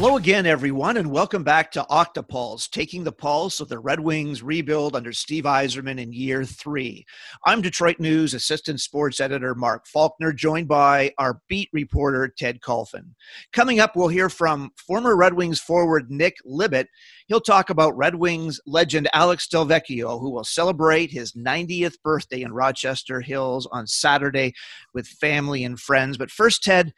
Hello again, everyone, and welcome back to Octopulse, taking the pulse of the Red Wings rebuild under Steve Yzerman in year three. I'm Detroit News Assistant Sports Editor Mark Faulkner, joined by our beat reporter Ted Kulfan. Coming up, we'll hear from former Red Wings forward Nick Libett. He'll talk about Red Wings legend Alex Delvecchio, who will celebrate his 90th birthday in Rochester Hills on Saturday with family and friends. But first, Ted,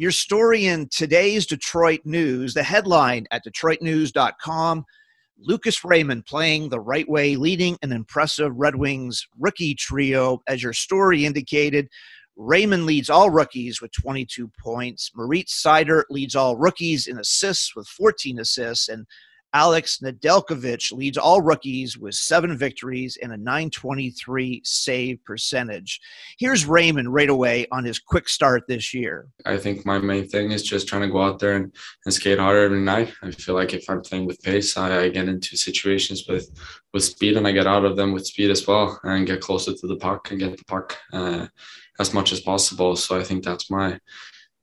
your story in today's Detroit News, the headline at DetroitNews.com Lucas Raymond playing the right way, leading an impressive Red Wings rookie trio. As your story indicated, Raymond leads all rookies with 22 points. Moritz Seider leads all rookies in assists with 14 assists. And Alex Nedeljkovic leads all rookies with seven victories and a 923 save percentage. Here's Raymond right away on his quick start this year. I think my main thing is just trying to go out there and, and skate harder every night. I feel like if I'm playing with pace, I, I get into situations with, with speed and I get out of them with speed as well and get closer to the puck and get the puck uh, as much as possible. So I think that's my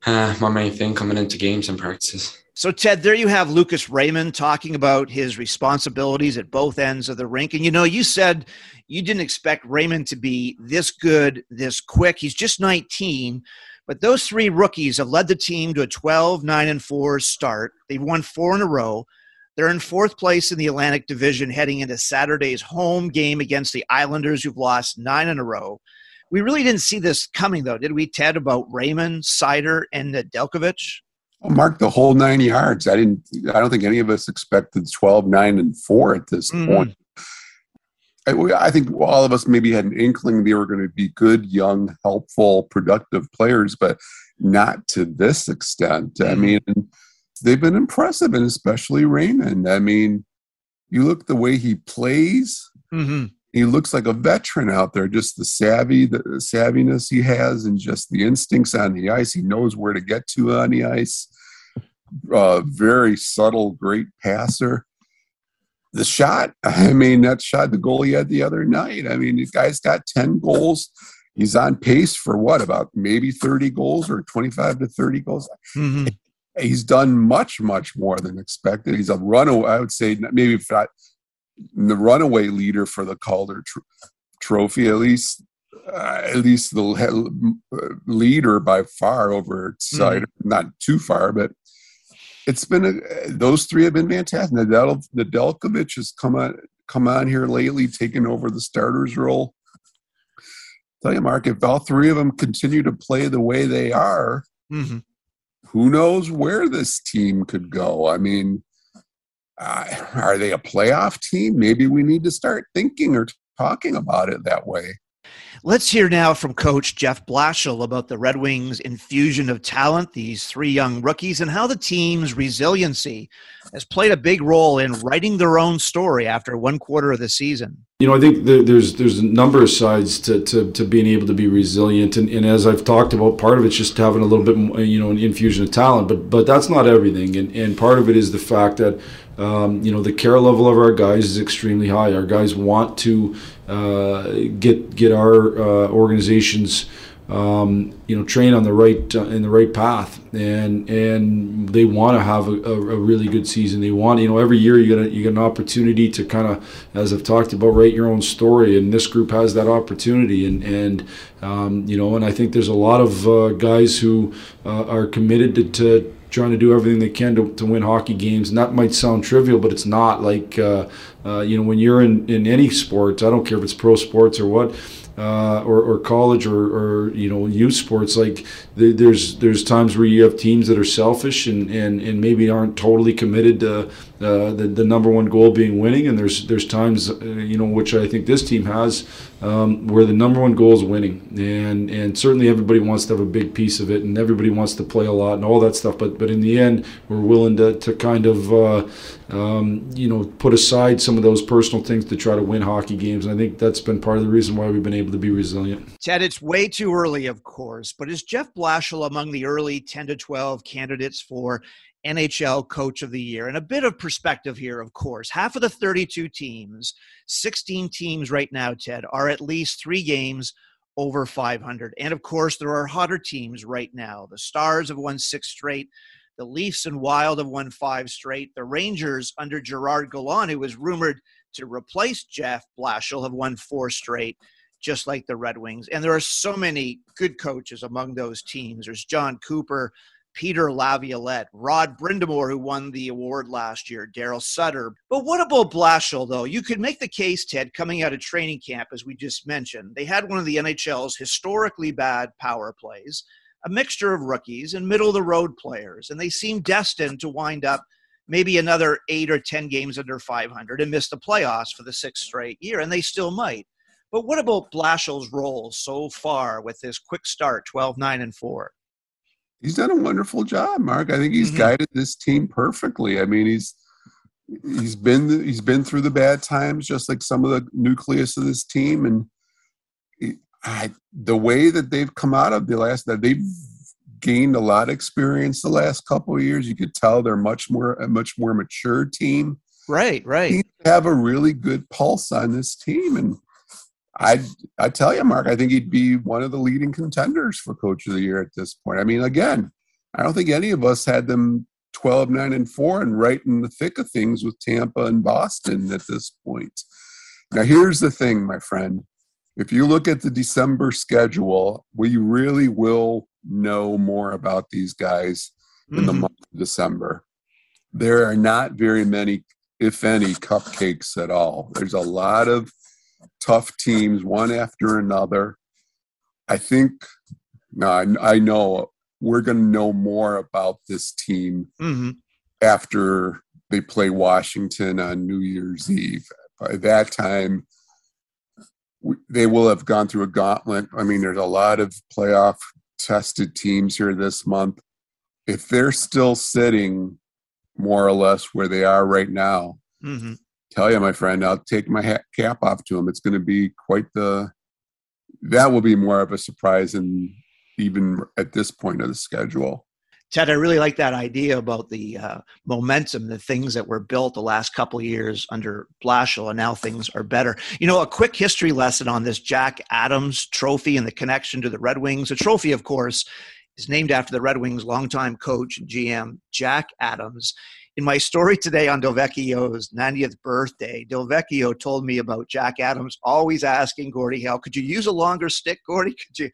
uh, my main thing coming into games and practices. So, Ted, there you have Lucas Raymond talking about his responsibilities at both ends of the rink. And you know, you said you didn't expect Raymond to be this good, this quick. He's just 19. But those three rookies have led the team to a 12, 9, and 4 start. They've won four in a row. They're in fourth place in the Atlantic Division heading into Saturday's home game against the Islanders, who've lost nine in a row. We really didn't see this coming, though, did we, Ted, about Raymond, Seider, and Nedeljkovic? Well, Mark the whole nine yards. I didn't. I don't think any of us expected 12, 9, and four at this mm-hmm. point. I, I, think all of us maybe had an inkling they were going to be good, young, helpful, productive players, but not to this extent. Mm-hmm. I mean, they've been impressive, and especially Raymond. I mean, you look the way he plays. Mm-hmm he looks like a veteran out there. Just the savvy, the savviness he has, and just the instincts on the ice. He knows where to get to on the ice. Uh, very subtle, great passer. The shot, I mean, that shot, the goal he had the other night. I mean, this guy's got 10 goals. He's on pace for what, about maybe 30 goals or 25 to 30 goals? Mm-hmm. He's done much, much more than expected. He's a runaway, I would say, maybe if not the runaway leader for the Calder tr- Trophy, at least uh, at least the leader by far over Seider. Mm-hmm. Not too far, but it's been a, those three have been fantastic. Nadal, Nedeljkovic has come on come on here lately, taking over the starters role. I'll tell you, Mark, if all three of them continue to play the way they are, mm-hmm. who knows where this team could go? I mean, uh, are they a playoff team? Maybe we need to start thinking or talking about it that way. Let's hear now from Coach Jeff Blashill about the Red Wings' infusion of talent, these three young rookies, and how the team's resiliency has played a big role in writing their own story after one quarter of the season. You know, I think there's there's a number of sides to, to, to being able to be resilient, and, and as I've talked about, part of it's just having a little bit, more, you know, an infusion of talent, but but that's not everything, and and part of it is the fact that um, you know the care level of our guys is extremely high. Our guys want to uh, get get our uh, organizations um, you know train on the right uh, in the right path. And and they want to have a, a, a, really good season. They want you know every year you get a, you get an opportunity to kind of as I've talked about write your own story. And this group has that opportunity. And and um, you know and I think there's a lot of uh, guys who uh, are committed to, to trying to do everything they can to, to win hockey games. And that might sound trivial, but it's not. Like, uh, uh, you know, when you're in, in any sport, I don't care if it's pro sports or what, uh, or, or college or, or you know youth sports like there's there's times where you have teams that are selfish and, and, and maybe aren't totally committed to uh, the, the number one goal being winning. And there's there's times uh, you know which I think this team has um, where the number one goal is winning. And and certainly everybody wants to have a big piece of it and everybody wants to play a lot and all that stuff. But but in the end we're willing to, to kind of uh, um, you know put aside some of those personal things to try to win hockey games. And I think that's been part of the reason why we've been able able to be resilient. Ted, it's way too early, of course, but is Jeff Blashill among the early 10 to 12 candidates for NHL Coach of the Year? And a bit of perspective here, of course. Half of the 32 teams, 16 teams right now, Ted, are at least three games over 500. And of course, there are hotter teams right now. The Stars have won six straight. The Leafs and Wild have won five straight. The Rangers, under Gerard Gallant, who was rumored to replace Jeff Blashill, have won four straight, just like the Red Wings. And there are so many good coaches among those teams. There's John Cooper, Peter Laviolette, Rod Brind'Amour, who won the award last year, Daryl Sutter. But what about Blashill, though? You could make the case, Ted, coming out of training camp, as we just mentioned. They had one of the NHL's historically bad power plays, a mixture of rookies and middle of the road players, and they seem destined to wind up maybe another eight or 10 games under 500 and miss the playoffs for the sixth straight year, and they still might. But what about Blashill's role so far with his quick start, 12 9 and 4? he's done a wonderful job, Mark. I think he's mm-hmm. guided this team perfectly. I mean, he's he's been he's been through the bad times, just like some of the nucleus of this team, and he, I, the way that they've come out of the last that they've gained a lot of experience the last couple of years. You could tell they're much more a much more mature team. Right, right. They have a really good pulse on this team, and I I tell you, Mark, I think he'd be one of the leading contenders for Coach of the Year at this point. I mean, again, I don't think any of us had them 12, 9, and 4 and right in the thick of things with Tampa and Boston at this point. Now, here's the thing, my friend. If you look at the December schedule, we really will know more about these guys in mm-hmm. the month of December. There are not very many, if any, cupcakes at all. There's a lot of tough teams one after another. I think, no, I, I know we're going to know more about this team mm-hmm. after they play Washington on New Year's Eve. By that time, they will have gone through a gauntlet. I mean, there's a lot of playoff tested teams here this month. If they're still sitting more or less where they are right now, mm-hmm tell you, my friend, I'll take my hat, cap off to him. It's going to be quite the. That will be more of a surprise than even at this point of the schedule. Ted, I really like that idea about the uh, momentum, the things that were built the last couple years under Blashill, and now things are better. You know, a quick history lesson on this Jack Adams trophy and the connection to the Red Wings. The trophy, of course, is named after the Red Wings' longtime coach and GM, Jack Adams. In my story today on Delvecchio's 90th birthday, Delvecchio told me about Jack Adams always asking Gordie Howe, could you use a longer stick, Gordie? Could you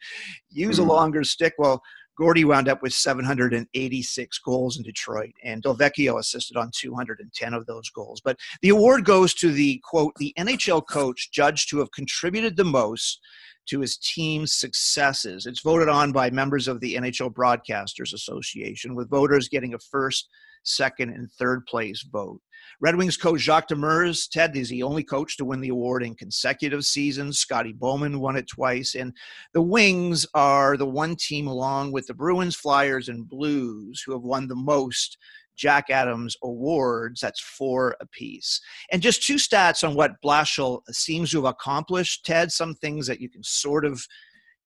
use a mm. longer stick? Well, Gordie wound up with 786 goals in Detroit, and Delvecchio assisted on 210 of those goals. But the award goes to the quote, the NHL coach judged to have contributed the most to his team's successes. It's voted on by members of the NHL Broadcasters Association, with voters getting a first, second, and third place vote. Red Wings coach Jacques Demers, Ted, is the only coach to win the award in consecutive seasons. Scotty Bowman won it twice. And the Wings are the one team, along with the Bruins, Flyers, and Blues, who have won the most Jack Adams awards. That's four apiece. And just two stats on what Blashill seems to have accomplished, Ted, some things that you can sort of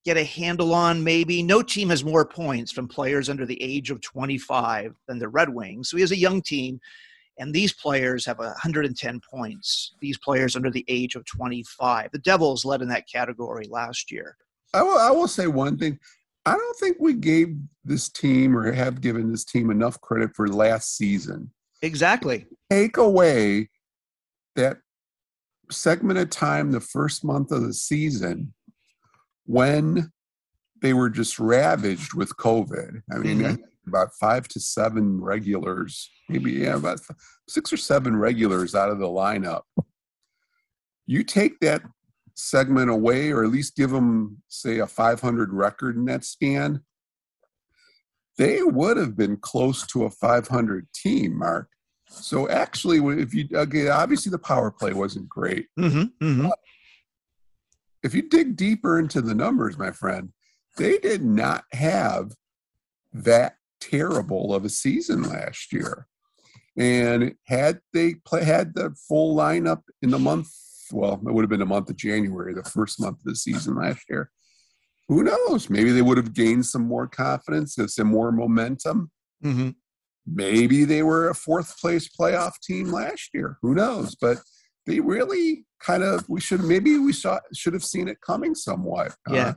get a handle on maybe. No team has more points from players under the age of 25 than the Red Wings. So he has a young team, and these players have 110 points. These players under the age of 25. The Devils led in that category last year. I will, I will say one thing. I don't think we gave this team or have given this team enough credit for last season. Exactly. Take away that segment of time the first month of the season when they were just ravaged with COVID. I mean, mm-hmm. About five to seven regulars, maybe yeah, about six or seven regulars out of the lineup. You take that segment away, or at least give them, say, a 500 record in that span, they would have been close to a 500 team, Mark. So actually, if you okay, obviously the power play wasn't great. Mm-hmm, mm-hmm if you dig deeper into the numbers, my friend, they did not have that terrible of a season last year. And had they play, had the full lineup in the month, well, it would have been the month of January, the first month of the season last year. Who knows? Maybe they would have gained some more confidence, some more momentum. Mm-hmm. Maybe they were a fourth place playoff team last year. Who knows? But they really kind of we should maybe we saw should have seen it coming somewhat. Yeah. Uh,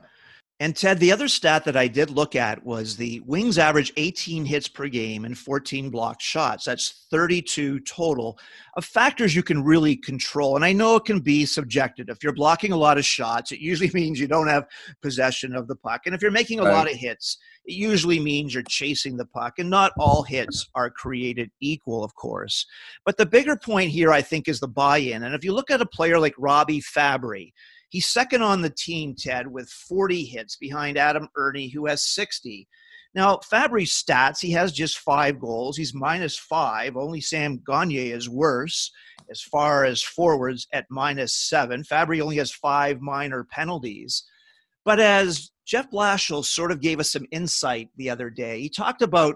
And Ted, the other stat that I did look at was the Wings average 18 hits per game and 14 blocked shots. That's 32 total of factors you can really control. And I know it can be subjective. If you're blocking a lot of shots, it usually means you don't have possession of the puck. And if you're making a right. lot of hits, it usually means you're chasing the puck. And not all hits are created equal, of course. But the bigger point here, I think, is the buy in. And if you look at a player like Robbie Fabbri, He's second on the team, Ted, with 40 hits behind Adam Erne, who has 60. Now, Fabbri's stats, he has just five goals. He's minus five. Only Sam Gagner is worse as far as forwards at minus seven. Fabbri only has five minor penalties. But as Jeff Blashill sort of gave us some insight the other day, he talked about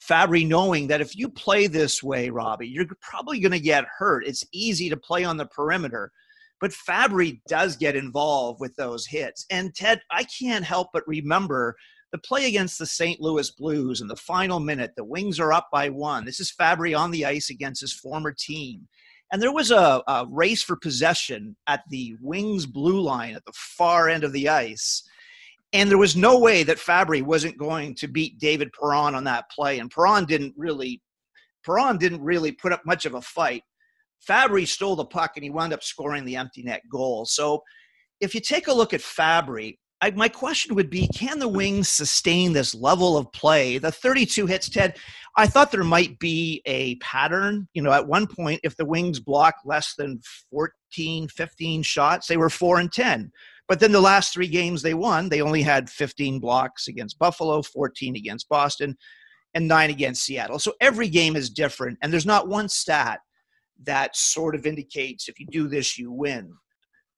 Fabbri knowing that if you play this way, Robbie, you're probably going to get hurt. It's easy to play on the perimeter. But Fabbri does get involved with those hits. And Ted, I can't help but remember the play against the St. Louis Blues in the final minute. The Wings are up by one. This is Fabbri on the ice against his former team. And there was a, a race for possession at the Wings blue line at the far end of the ice. And there was no way that Fabbri wasn't going to beat David Perron on that play. And Perron didn't really Perron didn't really put up much of a fight. Fabbri stole the puck and he wound up scoring the empty net goal. So if you take a look at Fabbri, I, my question would be can the Wings sustain this level of play? The 32 hits, Ted, I thought there might be a pattern. You know, at one point, if the Wings blocked less than 14, 15 shots, they were 4 and 10. But then the last three games they won, they only had 15 blocks against Buffalo, 14 against Boston, and nine against Seattle. So every game is different. And there's not one stat that sort of indicates if you do this, you win.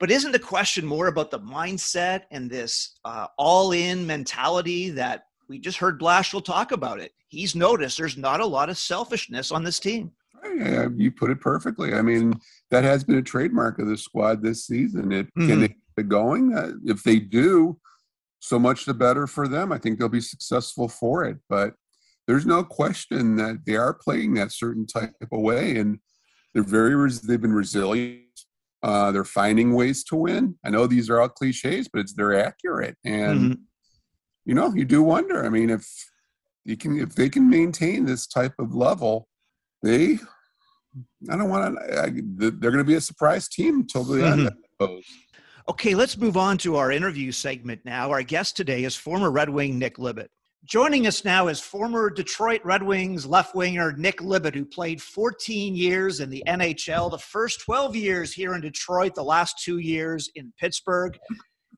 But isn't the question more about the mindset and this uh, all in mentality that we just heard Blashill talk about it? He's noticed there's not a lot of selfishness on this team. Yeah, you put it perfectly. I mean, that has been a trademark of the squad this season. It mm-hmm. can they get going? Uh, if they do, so much the better for them. I think they'll be successful for it. But there's no question that they are playing that certain type of way. And they're very res- they've been resilient. Uh, they're finding ways to win. I know these are all cliches, but it's they're accurate, and mm-hmm. you know you do wonder. I mean, if you can if they can maintain this type of level, they I don't want to. They're going to be a surprise team until the mm-hmm. end. I suppose. Okay, let's move on to our interview segment now. Our guest today is former Red Wing Nick Libett. Joining us now is former Detroit Red Wings left winger Nick Libett, who played 14 years in the NHL, the first 12 years here in Detroit, the last two years in Pittsburgh.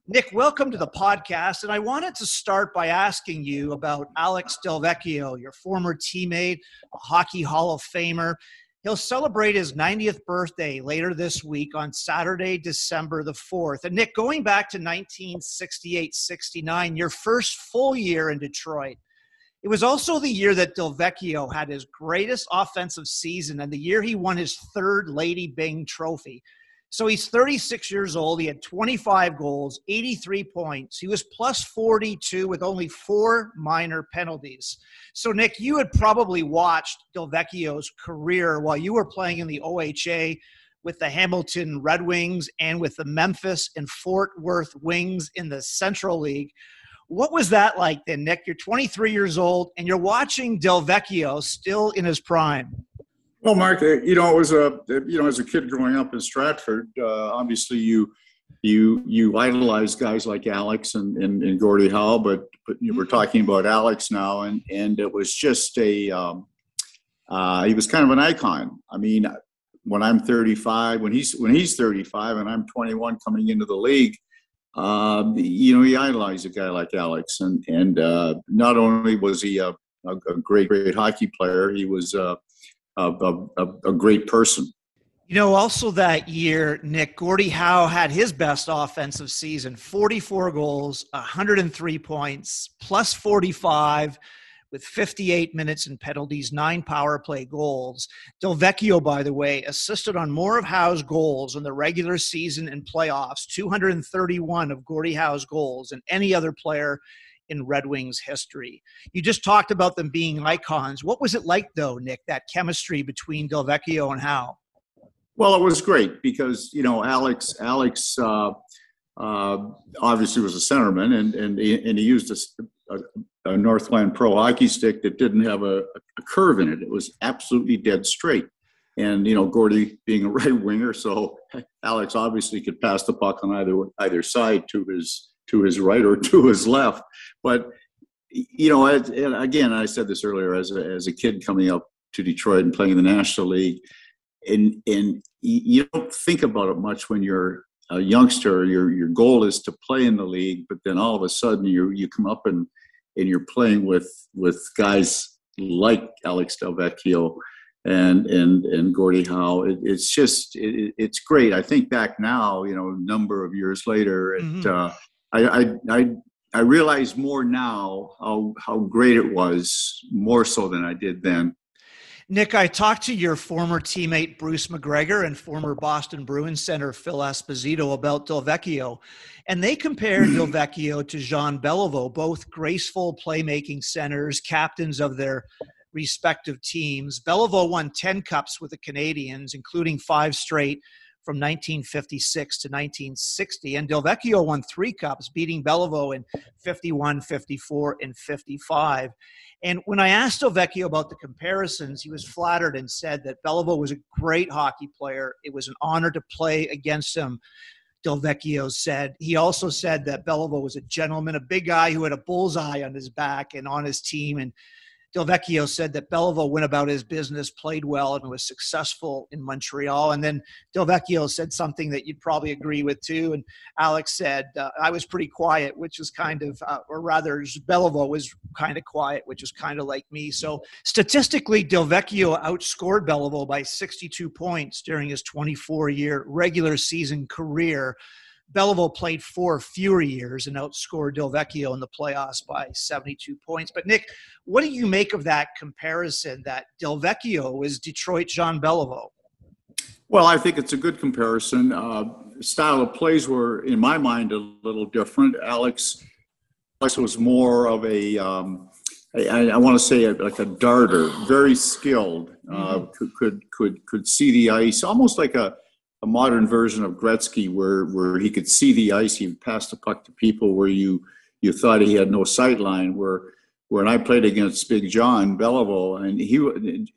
Nick, welcome to the podcast. And I wanted to start by asking you about Alex Delvecchio, your former teammate, a Hockey Hall of Famer. He'll celebrate his 90th birthday later this week on Saturday, December the 4th. And Nick, going back to 1968 69, your first full year in Detroit, it was also the year that Delvecchio had his greatest offensive season and the year he won his third Lady Byng trophy. So he's 36 years old. He had 25 goals, 83 points. He was plus 42 with only four minor penalties. So, Nick, you had probably watched Delvecchio's career while you were playing in the OHA with the Hamilton Red Wings and with the Memphis and Fort Worth Wings in the Central League. What was that like then, Nick? You're 23 years old and you're watching Delvecchio still in his prime. Well, Mark, uh, you know, it was a you know, as a kid growing up in Stratford, uh, obviously you you you idolize guys like Alex and, and, and Gordie Howe, but but you know, we're mm-hmm. talking about Alex now, and and it was just a um, uh, he was kind of an icon. I mean, when I'm 35, when he's when he's 35, and I'm 21 coming into the league, uh, you know, he idolized a guy like Alex, and and uh, not only was he a, a, a, great great hockey player, he was uh, a, a, a great person. You know, also that year, Nick Gordie Howe had his best offensive season 44 goals, 103 points, plus 45 with 58 minutes and penalties, nine power play goals. Delvecchio, by the way, assisted on more of Howe's goals in the regular season and playoffs, 231 of Gordie Howe's goals, and any other player in Red Wings history. You just talked about them being icons. What was it like, though, Nick, that chemistry between Delvecchio and Howe? Well, it was great because you know Alex. Alex, uh, uh, obviously was a centerman, and and he, and he used a, a, a, Northland Pro hockey stick that didn't have a, a, curve in it. It was absolutely dead straight. And you know, Gordie being a right winger, so Alex obviously could pass the puck on either either side to his to his right or to his left. But you know, and again, I said this earlier as a, as a kid coming up to Detroit and playing in the National League, and and you don't think about it much when you're a youngster, your your goal is to play in the league, but then all of a sudden you you come up and and you're playing with with guys like Alex Delvecchio and and and Gordie Howe. It, it's just it, it's great. I think back now, you know, a number of years later, it, mm-hmm. uh, I, I I I realize more now how how great it was, more so than I did then. Nick, I talked to your former teammate Bruce MacGregor and former Boston Bruins center Phil Esposito about Delvecchio, and they compared Delvecchio to Jean Beliveau, both graceful playmaking centers, captains of their respective teams. Beliveau won 10 cups with the Canadiens, including five straight from 1956 to 1960. And Delvecchio won three cups, beating Beliveau in 51, 54, and 55. And when I asked Delvecchio about the comparisons, he was flattered and said that Beliveau was a great hockey player. It was an honor to play against him. Delvecchio said. He also said that Beliveau was a gentleman, a big guy who had a bullseye on his back and on his team, and Delvecchio said that Beliveau went about his business, played well, and was successful in Montreal. And then Delvecchio said something that you'd probably agree with too. And Alex said, uh, I was pretty quiet, which was kind of, uh, or rather, Beliveau was kind of quiet, which was kind of like me. So statistically, Delvecchio outscored Beliveau by 62 points during his 24 year regular season career. Beliveau played four fewer years and outscored Delvecchio in the playoffs by 72 points. But Nick, what do you make of that comparison that Delvecchio is Detroit John Beliveau? Well, I think it's a good comparison. Uh, style of plays were, in my mind, a little different. Alex, Alex was more of a, um, I, I want to say a, like a darter, very skilled. Uh, mm-hmm. could, could could could see the ice, almost like a a modern version of Gretzky where where he could see the ice, he passed the puck to people where you you thought he had no sight line. Where when I played against Big John Beliveau, and he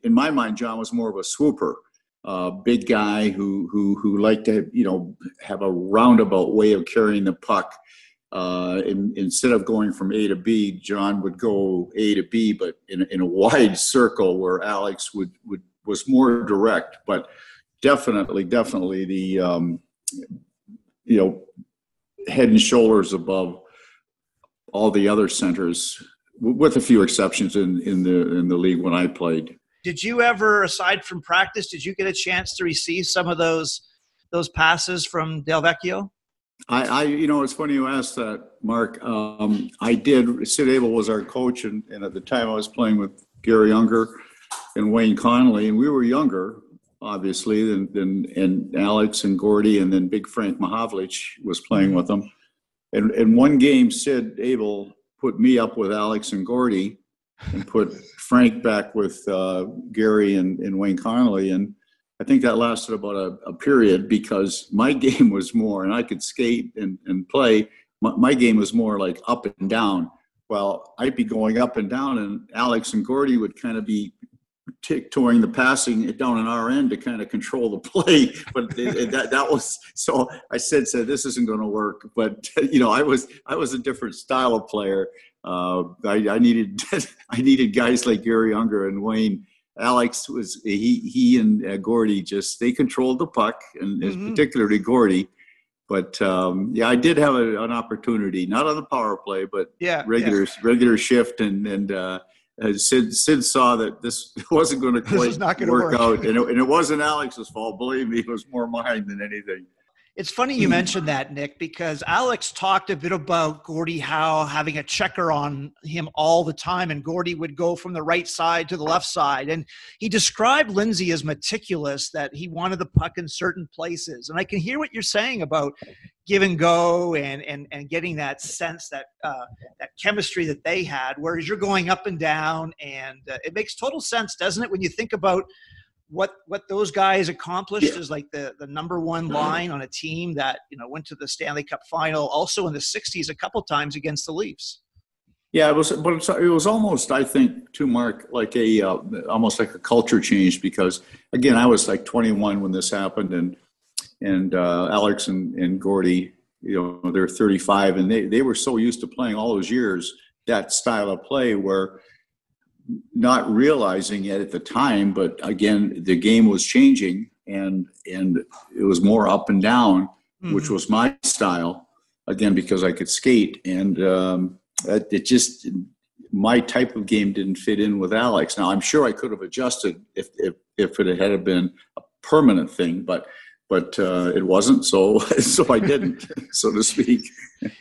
in my mind John was more of a swooper, uh, big guy who who who liked to you know have a roundabout way of carrying the puck. Uh, in, instead of going from A to B, John would go A to B, but in, in a wide circle where Alex would, would was more direct. But definitely, definitely the um, you know head and shoulders above all the other centers, with a few exceptions in in the in the league when I played. Did you ever, aside from practice, did you get a chance to receive some of those those passes from Delvecchio? I, I, you know, it's funny you asked that, Mark. Um, I did. Sid Abel was our coach, and, and at the time I was playing with Garry Unger and Wayne Connolly, and we were younger obviously, and, and, and Alex and Gordie, and then Big Frank Mahovlich was playing with them. And in one game, Sid Abel put me up with Alex and Gordie and put Frank back with uh, Garry and, and Wayne Connolly. And I think that lasted about a, a, period because my game was more, and I could skate and, and play. My, my, game was more like up and down. Well, I'd be going up and down, and Alex and Gordie would kind of be tiptoeing the passing down on our end to kind of control the play. But it, that, that was so. I said, "said this isn't going to work." But you know, I was I was a different style of player. Uh, I, I, needed I needed guys like Garry Unger and Wayne. Alex was he he and uh, Gordie just they controlled the puck and mm-hmm. particularly Gordie. But um, yeah, I did have a, an opportunity, not on the power play, but yeah, regular yeah. regular shift and and. Uh, Uh, Sid, Sid saw that this wasn't going to quite work, work, out, and it, and it wasn't Alex's fault. Believe me, it was more mine than anything. It's funny you mentioned that, Nick, because Alex talked a bit about Gordie Howe having a checker on him all the time, and Gordie would go from the right side to the left side. And he described Lindsay as meticulous, that he wanted the puck in certain places. And I can hear what you're saying about give and go and and, and getting that sense, that uh, that chemistry that they had, whereas you're going up and down. And uh, it makes total sense, doesn't it, when you think about what what those guys accomplished yeah. is like the the number one line on a team that you know went to the Stanley Cup final, also in the '60s a couple times against the Leafs. Yeah, it was, but it was almost, I think, to Mark, like a uh, almost like a culture change because, again, I was like 21 when this happened, and and uh, Alex and, and Gordie, you know, they're 35, and they they were so used to playing all those years that style of play where not realizing it at the time, but again, the game was changing and and it was more up and down, mm-hmm. which was my style. Again, because I could skate, and um, it just my type of game didn't fit in with Alex. Now I'm sure I could have adjusted if if, if it had been a permanent thing, but but uh, it wasn't. So so I didn't, so to speak.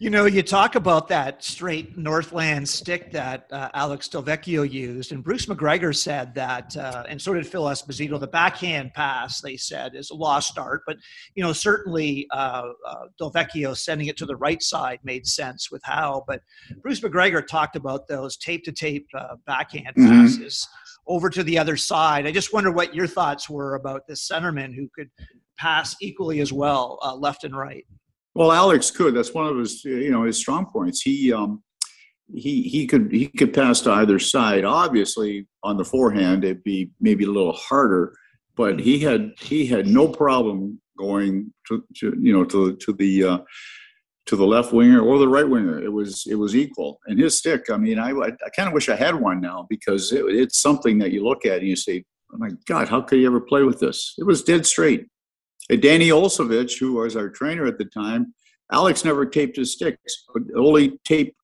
You know, you talk about that straight Northland stick that uh, Alex Delvecchio used, and Bruce MacGregor said that, uh, and so did Phil Esposito. The backhand pass, they said, is a lost art, but you know, certainly uh, uh Delvecchio sending it to the right side made sense with Howe. But Bruce MacGregor talked about those tape to tape backhand mm-hmm. passes over to the other side. I just wonder what your thoughts were about this centerman who could pass equally as well, uh, left and right. Well, Alex could. That's one of his, you know, his strong points. He um, he he could he could pass to either side. Obviously, on the forehand, it'd be maybe a little harder, but he had he had no problem going to, to you know to to the uh, to the left winger or the right winger. It was it was equal. And his stick, I mean, I I kind of wish I had one now because it, it's something that you look at and you say, oh my God, how could you ever play with this? It was dead straight. Danny Olsovich, who was our trainer at the time, Alex never taped his sticks, but only taped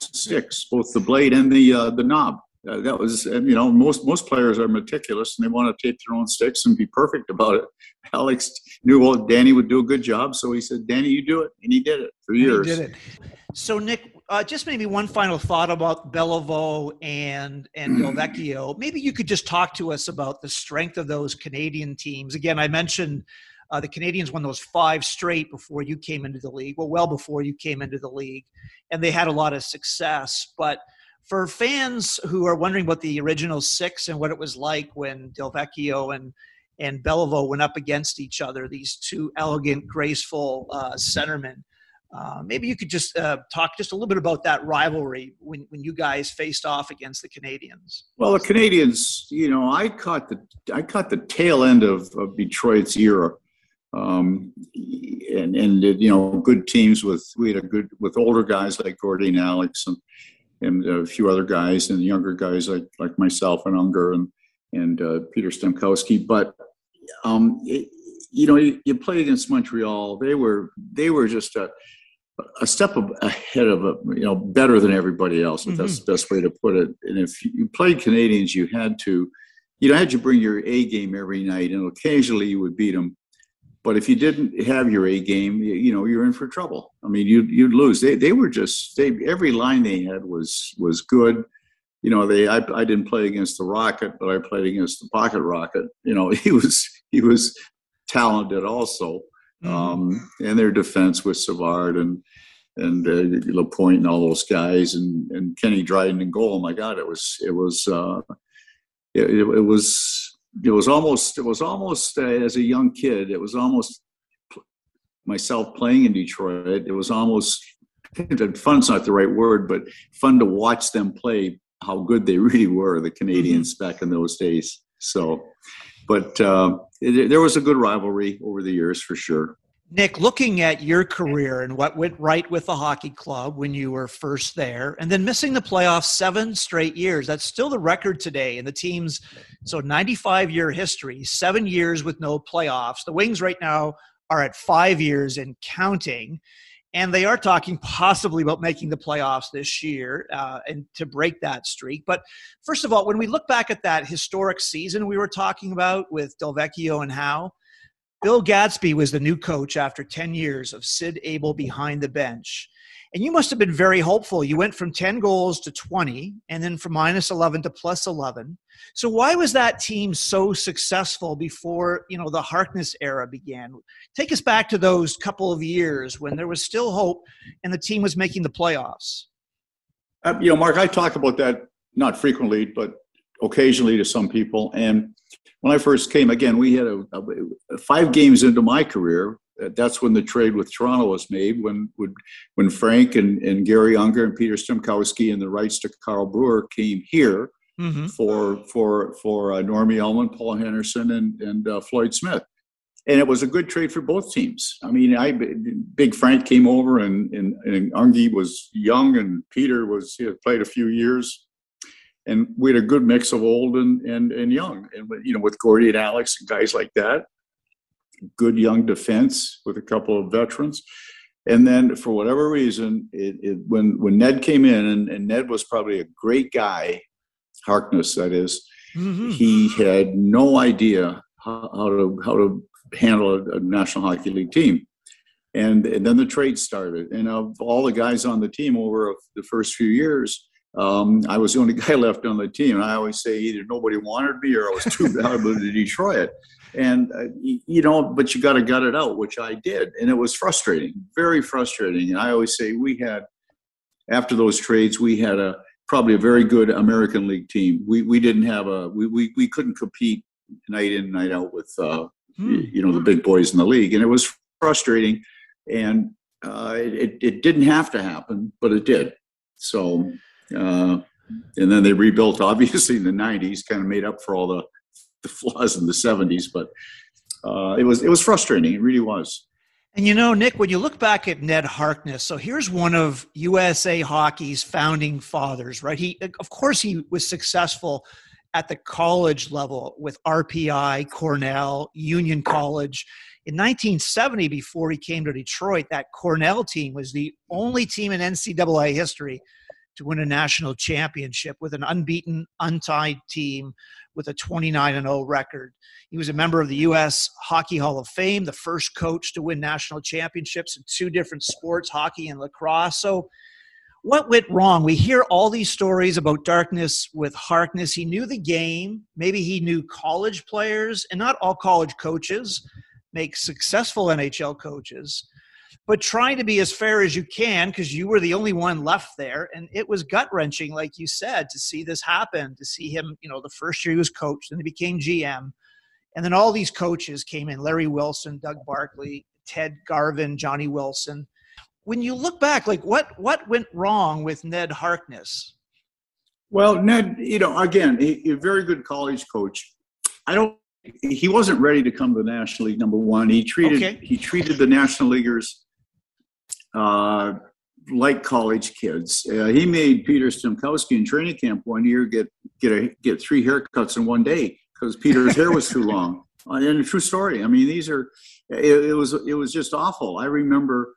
sticks, both the blade and the uh, the knob. Uh, that was, and you know, most most players are meticulous and they want to tape their own sticks and be perfect about it. Alex knew well Danny would do a good job, so he said, "Danny, you do it," and he did it for years. And he did it. So Nick, uh, just maybe one final thought about Beliveau and and Delvecchio. Maybe you could just talk to us about the strength of those Canadian teams. Again, I mentioned uh, the Canadiens won those five straight before you came into the league, well, well before you came into the league, and they had a lot of success. But for fans who are wondering what the original six and what it was like when Delvecchio and and Beliveau went up against each other, these two elegant, graceful uh, centermen. Uh, maybe you could just uh, talk just a little bit about that rivalry when, when you guys faced off against the Canadiens. Well, the Canadiens, you know, I caught the I caught the tail end of, of Detroit's era um, and and you know good teams with we had a good with older guys like Gordie and Alex and and a few other guys and younger guys like like myself and Unger and and uh, Peter Stemkowski. But um, it, you know you, you play against Montreal. They were they were just a a step ahead of a you know better than everybody else. mm-hmm. That's the best way to put it. And if you played Canadiens, you had to you know had to bring your A game every night, and occasionally you would beat them but if you didn't have your A game, you, you know you're in for trouble. I mean, you'd you'd lose. They they were just they every line they had was was good. You know, they I, I didn't play against the Rocket, but I played against the Pocket Rocket. You know, he was he was talented also. Mm-hmm. Um, and their defense with Savard and and uh, Lapointe and all those guys and and Kenny Dryden and goal. Oh my God, it was it was uh, it, it was it was almost it was almost uh, as a young kid it was almost myself playing in detroit it was almost fun's not the right word but fun to watch them play how good they really were the canadiens mm-hmm. back in those days so but uh, it, there was a good rivalry over the years for sure Nick, looking at your career and what went right with the hockey club when you were first there, and then missing the playoffs seven straight years, that's still the record today in the team's so 95 year history, seven years with no playoffs. The Wings right now are at five years and counting, and they are talking possibly about making the playoffs this year uh, and to break that streak. But first of all, when we look back at that historic season we were talking about with Delvecchio and Howe, Bill Gadsby was the new coach after 10 years of Sid Abel behind the bench. And you must have been very hopeful. You went from 10 goals to 20 and then from minus 11 to plus 11. So why was that team so successful before, you know, the Harkness era began? Take us back to those couple of years when there was still hope and the team was making the playoffs. Uh, you know, Mark, I talk about that not frequently, but occasionally to some people. And when I first came, again, we had a, a, five games into my career. That's when the trade with Toronto was made. When when, when Frank and, and Garry Unger and Peter Stemkowski and the rights to Carl Brewer came here mm-hmm. for for for uh, Normie Ullman, Paul Henderson, and and uh, Floyd Smith and it was a good trade for both teams. I mean, I Big Frank came over, and and, and was young, and Peter was he had played a few years, and we had a good mix of old and and and young, and you know with Gordie and Alex and guys like that. Good young defense with a couple of veterans, and then for whatever reason, it, it when when Ned came in, and, and Ned was probably a great guy, Harkness that is, mm-hmm. he had no idea how, how to how to handle a, a National Hockey League team. And, and, then the trade started. And of all the guys on the team over the first few years, um, I was the only guy left on the team. And I always say either nobody wanted me or I was too valuable to Detroit. And, uh, you know, but you got to gut it out, which I did. And it was frustrating, very frustrating. And I always say we had, after those trades, we had a probably a very good American League team. We, we didn't have a, we, we, we couldn't compete night in, night out with, uh, hmm. you know the big boys in the league, and it was frustrating. And uh, it it didn't have to happen, but it did. So, uh, and then they rebuilt obviously in the '90s, kind of made up for all the the flaws in the '70s. But uh, it was it was frustrating. It really was. And you know, Nick, when you look back at Ned Harkness, so here's one of USA hockey's founding fathers, right? He, of course, he was successful at the college level with RPI, Cornell, Union College. In 1970, before he came to Detroit, that Cornell team was the only team in NCAA history to win a national championship with an unbeaten, untied team with a 29 0 record. He was a member of the U.S. Hockey Hall of Fame, the first coach to win national championships in two different sports, hockey and lacrosse. So what went wrong? We hear all these stories about darkness with Harkness. He knew the game. Maybe he knew college players, and not all college coaches make successful NHL coaches. But trying to be as fair as you can because you were the only one left there. And it was gut wrenching, like you said, to see this happen, to see him, you know, the first year he was coached, and he became GM. And then all these coaches came in Larry Wilson, Doug Barkley, Ted Garvin, Johnny Wilson when you look back, like what what went wrong with Ned Harkness? Well, Ned, you know, again, he, a very good college coach. I don't. He wasn't ready to come to the National League. Number one, he treated okay. he treated the National Leaguers uh, like college kids. Uh, he made Peter Stemkowski in training camp one year get get a get three haircuts in one day because Peter's hair was too long. Uh, and a true story. I mean, these are. It, it was it was just awful. I remember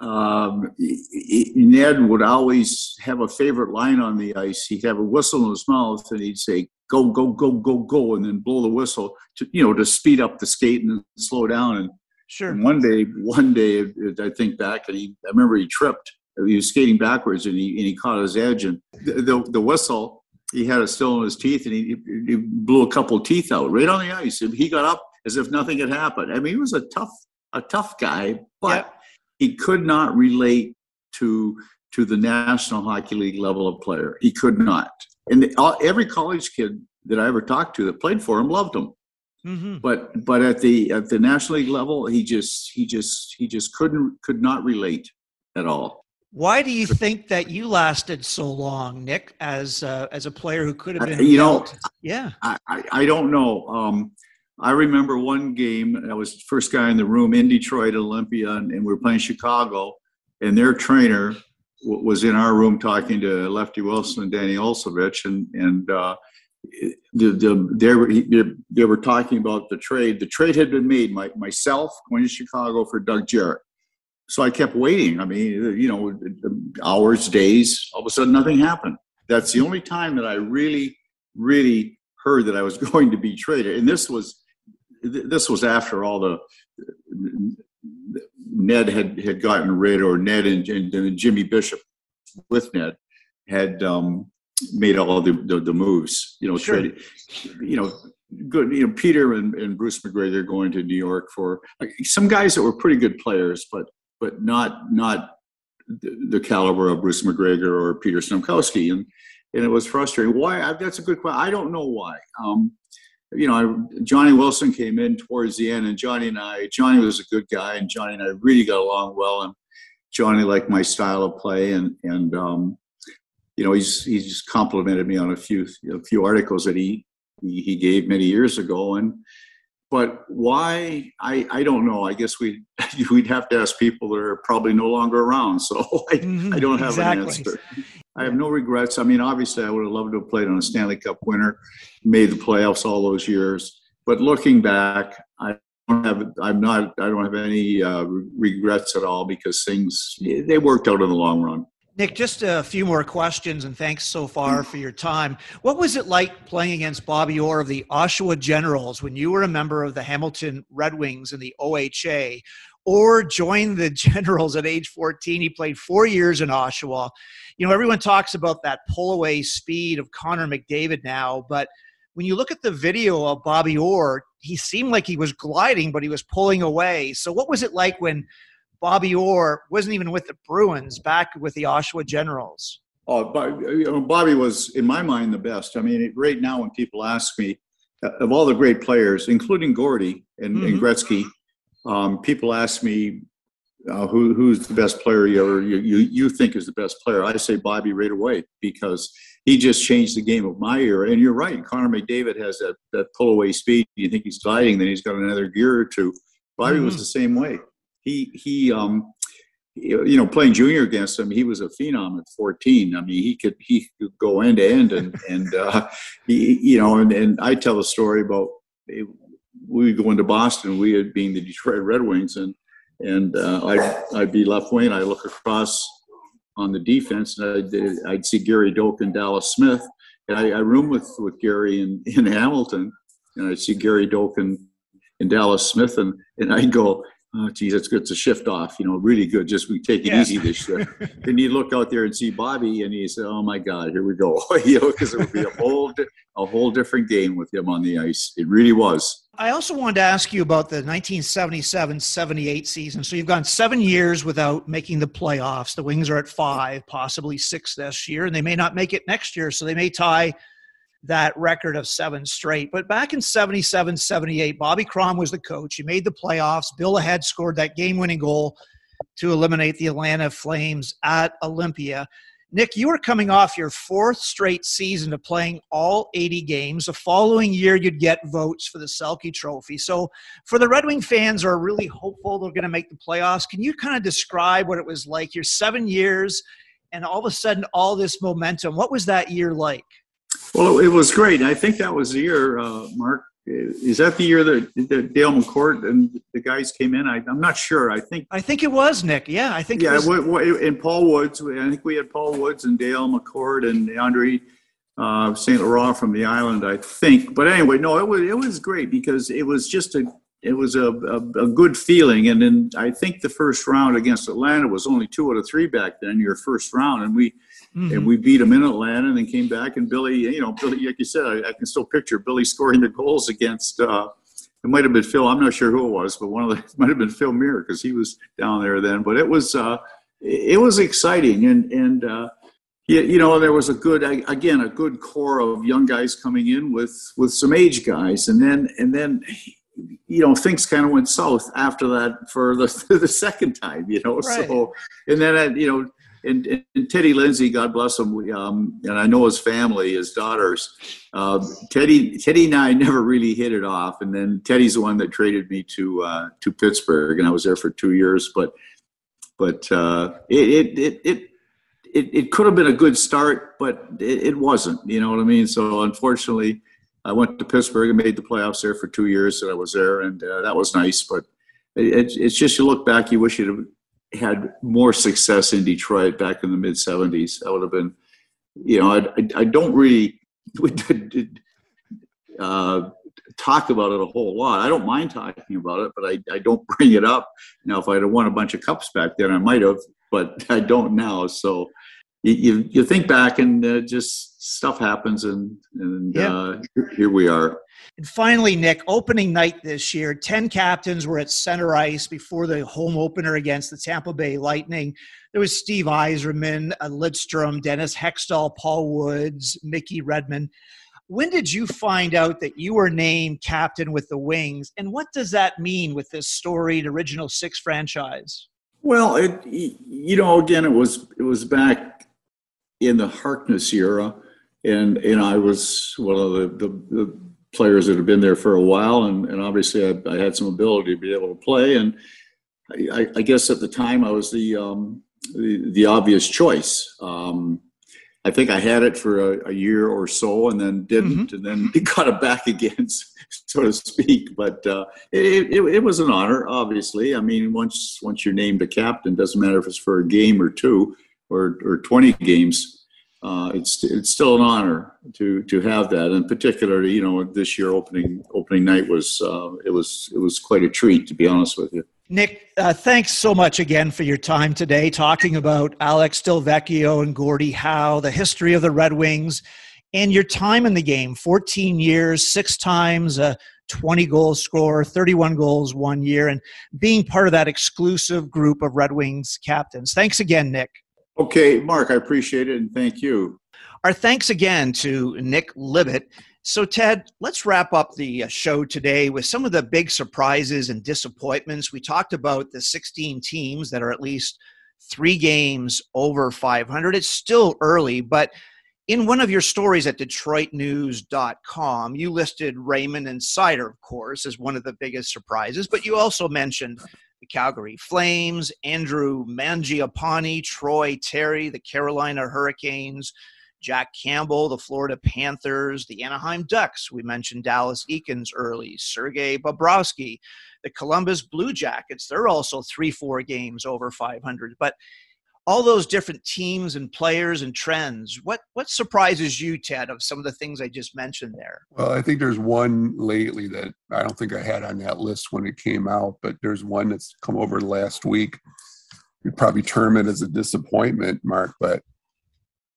um, Ned would always have a favorite line on the ice. He'd have a whistle in his mouth, and he'd say, "Go, go, go, go, go," and then blow the whistle to you know to speed up the skate and slow down. And sure. And one day, one day, I think back, and he, I remember he tripped. He was skating backwards, and he and he caught his edge, and the the, the whistle. He had it still in his teeth, and he, he blew a couple of teeth out right on the ice. And he got up as if nothing had happened. I mean, he was a tough, a tough guy, but. Yep he could not relate to to the National Hockey League level of player. He could not. And the, all, every college kid that I ever talked to that played for him loved him. Mm-hmm. But but at the at the National League level, he just he just he just couldn't could not relate at all. Why do you think that you lasted so long, Nick, as uh, as a player who could have been? You know, yeah, I, I, I don't know. Um, I remember one game, I was the first guy in the room in Detroit, Olympia, and, and we were playing Chicago, and their trainer w- was in our room talking to Lefty Wilson and Danny Olsovich, and, and uh, the, the, they, were, they were talking about the trade. The trade had been made, my, myself going to Chicago for Doug Jarrett. So I kept waiting. I mean, you know, hours, days, all of a sudden nothing happened. That's the only time that I really, really heard that I was going to be traded. And this was this was after all the Ned had had gotten rid, or Ned and, and, and Jimmy Bishop with Ned had um, made all the, the, the moves. You know, sure. You know, good. You know, Peter and, and Bruce MacGregor going to New York for some guys that were pretty good players, but but not not the, the caliber of Bruce MacGregor or Peter Stemkowski. And and it was frustrating. Why? I, that's a good question. I don't know why. Um, you know, I, Johnny Wilson came in towards the end, and Johnny and I, Johnny was a good guy, and Johnny and I really got along well, and Johnny liked my style of play, and and um, you know, he's he's just complimented me on a few a few articles that he he, he gave many years ago, and but why I, I don't know. I guess we we'd have to ask people that are probably no longer around. So i, mm-hmm, I don't have exactly. an answer. I have no regrets. I mean obviously i would have loved to have played on a stanley cup winner made the playoffs all those years. But looking back i don't have i'm not i don't have any uh, regrets at all because things they worked out in the long run Nick, just a few more questions, and thanks so far for your time. What was it like playing against Bobby Orr of the Oshawa Generals when you were a member of the Hamilton Red Wings in the OHA? Or joined the Generals at age 14. He played four years in Oshawa. You know, everyone talks about that pull away speed of Connor McDavid now, but when you look at the video of Bobby Orr, he seemed like he was gliding, but he was pulling away. So, what was it like when Bobby Orr wasn't even with the Bruins, back with the Oshawa Generals. Oh, Bobby was, in my mind, the best. I mean, right now, when people ask me, uh, of all the great players, including Gordie and, mm-hmm. and Gretzky, um, people ask me uh, who, who's the best player you ever you, you, you think is the best player. I say Bobby right away because he just changed the game of my era. And you're right, Connor McDavid has that that pull away speed. You think he's gliding, then he's got another gear or two. Bobby mm-hmm. was the same way he he um you know playing junior against him he was a phenom at 14 i mean he could he could go end to end and and uh he you know and, and i tell a story about it, we go into boston we had been the detroit red wings and and uh, I'd, I'd be left wing i look across on the defense and I'd, I'd see gary doak and dallas smith. And i, I room with with gary in, in hamilton and i'd see gary doak and, and dallas smith and, and i'd go oh geez, that's good. It's a shift off, you know, really good. Just we take it yeah. easy this year. and you look out there and see Bobby, and you say, "Oh my God, here we go!" you know, because it would be a whole a whole different game with him on the ice. It really was. I also wanted to ask you about the 1977-78 season. So you've gone seven years without making the playoffs. The Wings are at five, possibly six this year, and they may not make it next year. So they may tie that record of seven straight. But back in 77 78, Bobby Kromm was the coach. He made the playoffs. Bill Lochead scored that game winning goal to eliminate the Atlanta Flames at Olympia. Nick, you were coming off your fourth straight season of playing all 80 games. The following year, you'd get votes for the Selke Trophy. So, for the Red Wing fans are really hopeful they're going to make the playoffs, can you kind of describe what it was like? Your seven years, and all of a sudden, all this momentum. What was that year like? Well, it was great. I think that was the year, uh, Mark. Is that the year that, that Dale McCourt and the guys came in? I, am not sure. I think I think it was Nick. Yeah, I think. Yeah, was- and Paul Woods. I think we had Paul Woods and Dale McCourt and Andre uh, Saint Laurent from the island. I think. But anyway, no, it was it was great because it was just a it was a, a, a, good feeling. And then I think the first round against Atlanta was only two out of three back then, your first round. And we Mm-hmm. And we beat them in Atlanta and then came back. And Billy, you know, Billy, like you said, I, I can still picture Billy scoring the goals against, uh, it might have been Phil. I'm not sure who it was, but one of the, it might have been Phil Myre because he was down there then. But it was, uh, it was exciting. And, and, uh, you, you know, there was a good, again, a good core of young guys coming in with, with some age guys. And then, and then, you know, things kind of went south after that for the, the second time, you know. Right. So, and then, you know, and, and, Teddy Lindsay, God bless him, um, and I know his family, his daughters. Uh, Teddy, Teddy and I never really hit it off, and then Teddy's the one that traded me to uh, to Pittsburgh, and I was there for two years. But but uh, it, it, it it it could have been a good start, but it, it, wasn't. You know what I mean? So unfortunately, I went to Pittsburgh and made the playoffs there for two years that I was there, and uh, that was nice. But it, it's just you look back, you wish you'd had more success in Detroit back in the mid 70s. That would have been, you know, I, I, I don't really uh, talk about it a whole lot. I don't mind talking about it, but I, I don't bring it up. Now, if I'd have won a bunch of cups back then, I might have, but I don't now. So, you, you think back and uh, just stuff happens and, and yeah. uh, here we are. And finally, Nick, opening night this year, 10 captains were at center ice before the home opener against the Tampa Bay Lightning. There was Steve Yzerman uh, Lidstrom, Dennis Hextall, Paul Woods, Mickey Redmond. When did you find out that you were named captain with the Wings? And what does that mean with this storied original six franchise? Well, it, you know, again, it was it was back in the Harkness era, and and I was one of the, the, the players that had been there for a while, and, and obviously I, I, had some ability to be able to play, and I, I guess at the time I was the um, the, the, obvious choice. Um, I think I had it for a, a, year or so, and then didn't, mm-hmm. and then got it back again, so to speak. But uh, it, it, it, was an honor, obviously. I mean, once once you're named a captain, doesn't matter if it's for a game or two or or 20 games uh, it's it's still an honor to to have that, and particularly, you know, this year opening opening night was uh, it was it was quite a treat, to be honest with you. Nick, uh, thanks so much again for your time today, talking about Alex Delvecchio and Gordie Howe, the history of the Red Wings, and your time in the game. Fourteen years, six times a 20 goal scorer, 31 goals one year, and being part of that exclusive group of Red Wings captains. Thanks again, Nick. Okay, Mark, I appreciate it and thank you. Our thanks again to Nick Libett. So, Ted, let's wrap up the uh, show today with some of the big surprises and disappointments. We talked about the 16 teams that are at least three games over 500. It's still early, but in one of your stories at DetroitNews.com, you listed Raymond and Seider, of course, as one of the biggest surprises, but you also mentioned the Calgary Flames, Andrew Mangiapane, Troy Terry, the Carolina Hurricanes, Jack Campbell, the Florida Panthers, the Anaheim Ducks. We mentioned Dallas Eakins early, Sergei Bobrovsky, the Columbus Blue Jackets. They're also three, four games over 500. But all those different teams and players and trends. What what surprises you, Ted, of some of the things I just mentioned there? Well, I think there's one lately that I don't think I had on that list when it came out, but there's one that's come over last week. You'd probably term it as a disappointment, Mark, but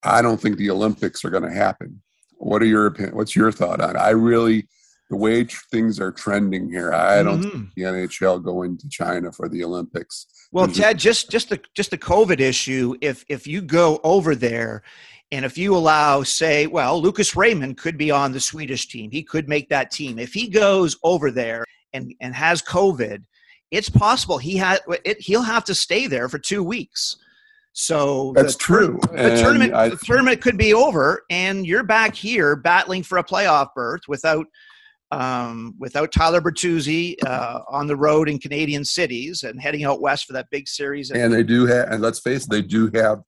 I don't think the Olympics are going to happen. What are your opinion? What's your thought on it? I really the way things are trending here, I don't mm-hmm. the NHL going to China for the Olympics. Well, Ted, just just the just the COVID issue. If if you go over there, and if you allow, say, well, Lucas Raymond could be on the Swedish team, he could make that team. If he goes over there and and has COVID, it's possible he had it, he'll have to stay there for two weeks. So that's the, true. The tournament, I, the tournament could be over, and you're back here battling for a playoff berth without um, without Tyler Bertuzzi uh, on the road in Canadian cities and heading out west for that big series. And they do have, and let's face it, they do have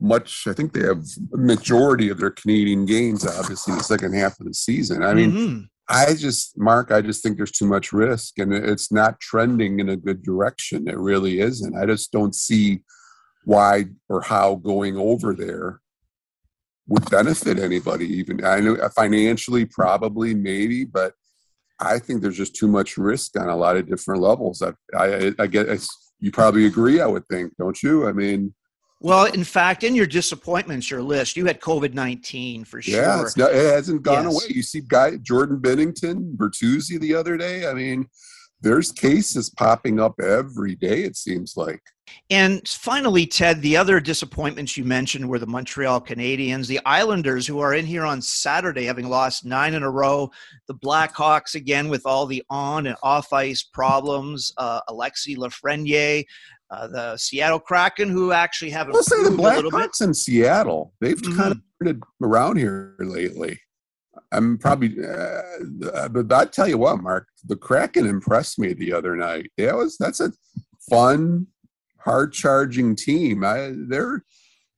much. I think they have majority of their Canadian games, obviously, the second half of the season. I mean, mm-hmm. I just, Mark, I just think there's too much risk, and it's not trending in a good direction. It really isn't. I just don't see why or how going over there would benefit anybody even i know uh, financially probably maybe but i think there's just too much risk on a lot of different levels i i, I get you probably agree i would think don't you i mean well, in fact, in your disappointments, your list, you had COVID nineteen for sure. Yeah, not, it hasn't gone yes. away. You see, guy Jordan Binnington Bertuzzi the other day. I mean, there's cases popping up every day. It seems like. And finally, Ted, the other disappointments you mentioned were the Montreal Canadiens, the Islanders, who are in here on Saturday, having lost nine in a row, the Blackhawks again with all the on and off ice problems, uh, Alexis Lafreniere, uh, the Seattle Kraken, who actually have let's say the Blackhawks in Seattle. They've mm-hmm. kind of around here lately. I'm probably, uh, but I tell you what, Mark, the Kraken impressed me the other night. That was that's a fun hard charging team. I they're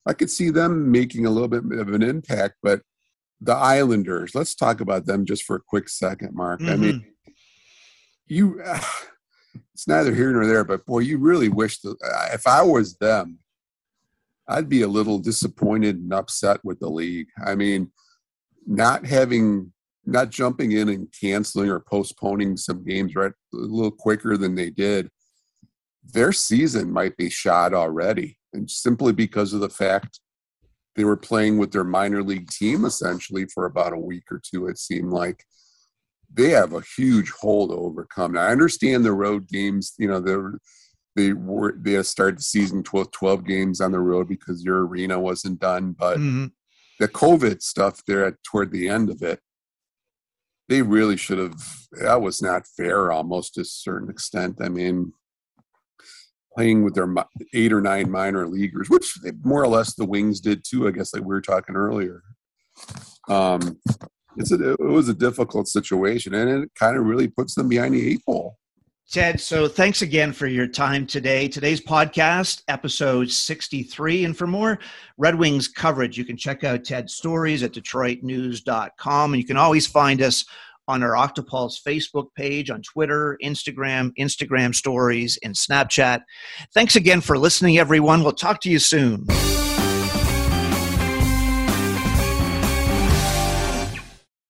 I could see them making a little bit of an impact, but the Islanders, let's talk about them just for a quick second, Mark. Mm-hmm. I mean, mm-hmm. you it's neither here nor there, but boy, you really wish that if I was them, I'd be a little disappointed and upset with the league. I mean, not having not jumping in and canceling or postponing some games right a little quicker than they did their season might be shot already. And simply because of the fact they were playing with their minor league team essentially for about a week or two. It seemed like they have a huge hole to overcome. Now, I understand the road games. You know, they're they were they started the season 12, 12 games on the road because your arena wasn't done, but mm-hmm. The COVID stuff there at toward the end of it, they really should have. That was not fair, almost to a certain extent. I mean, playing with their eight or nine minor leaguers, which they, more or less the Wings did too. I guess like we were talking earlier. Um, it's a, it was a difficult situation, and it kind of really puts them behind the eight ball. Ted, so thanks again for your time today. Today's podcast, episode 63. And for more Red Wings coverage, you can check out Ted's stories at DetroitNews.com. And you can always find us on our Octopulse Facebook page, on Twitter, Instagram, Instagram stories, and Snapchat. Thanks again for listening, everyone. We'll talk to you soon.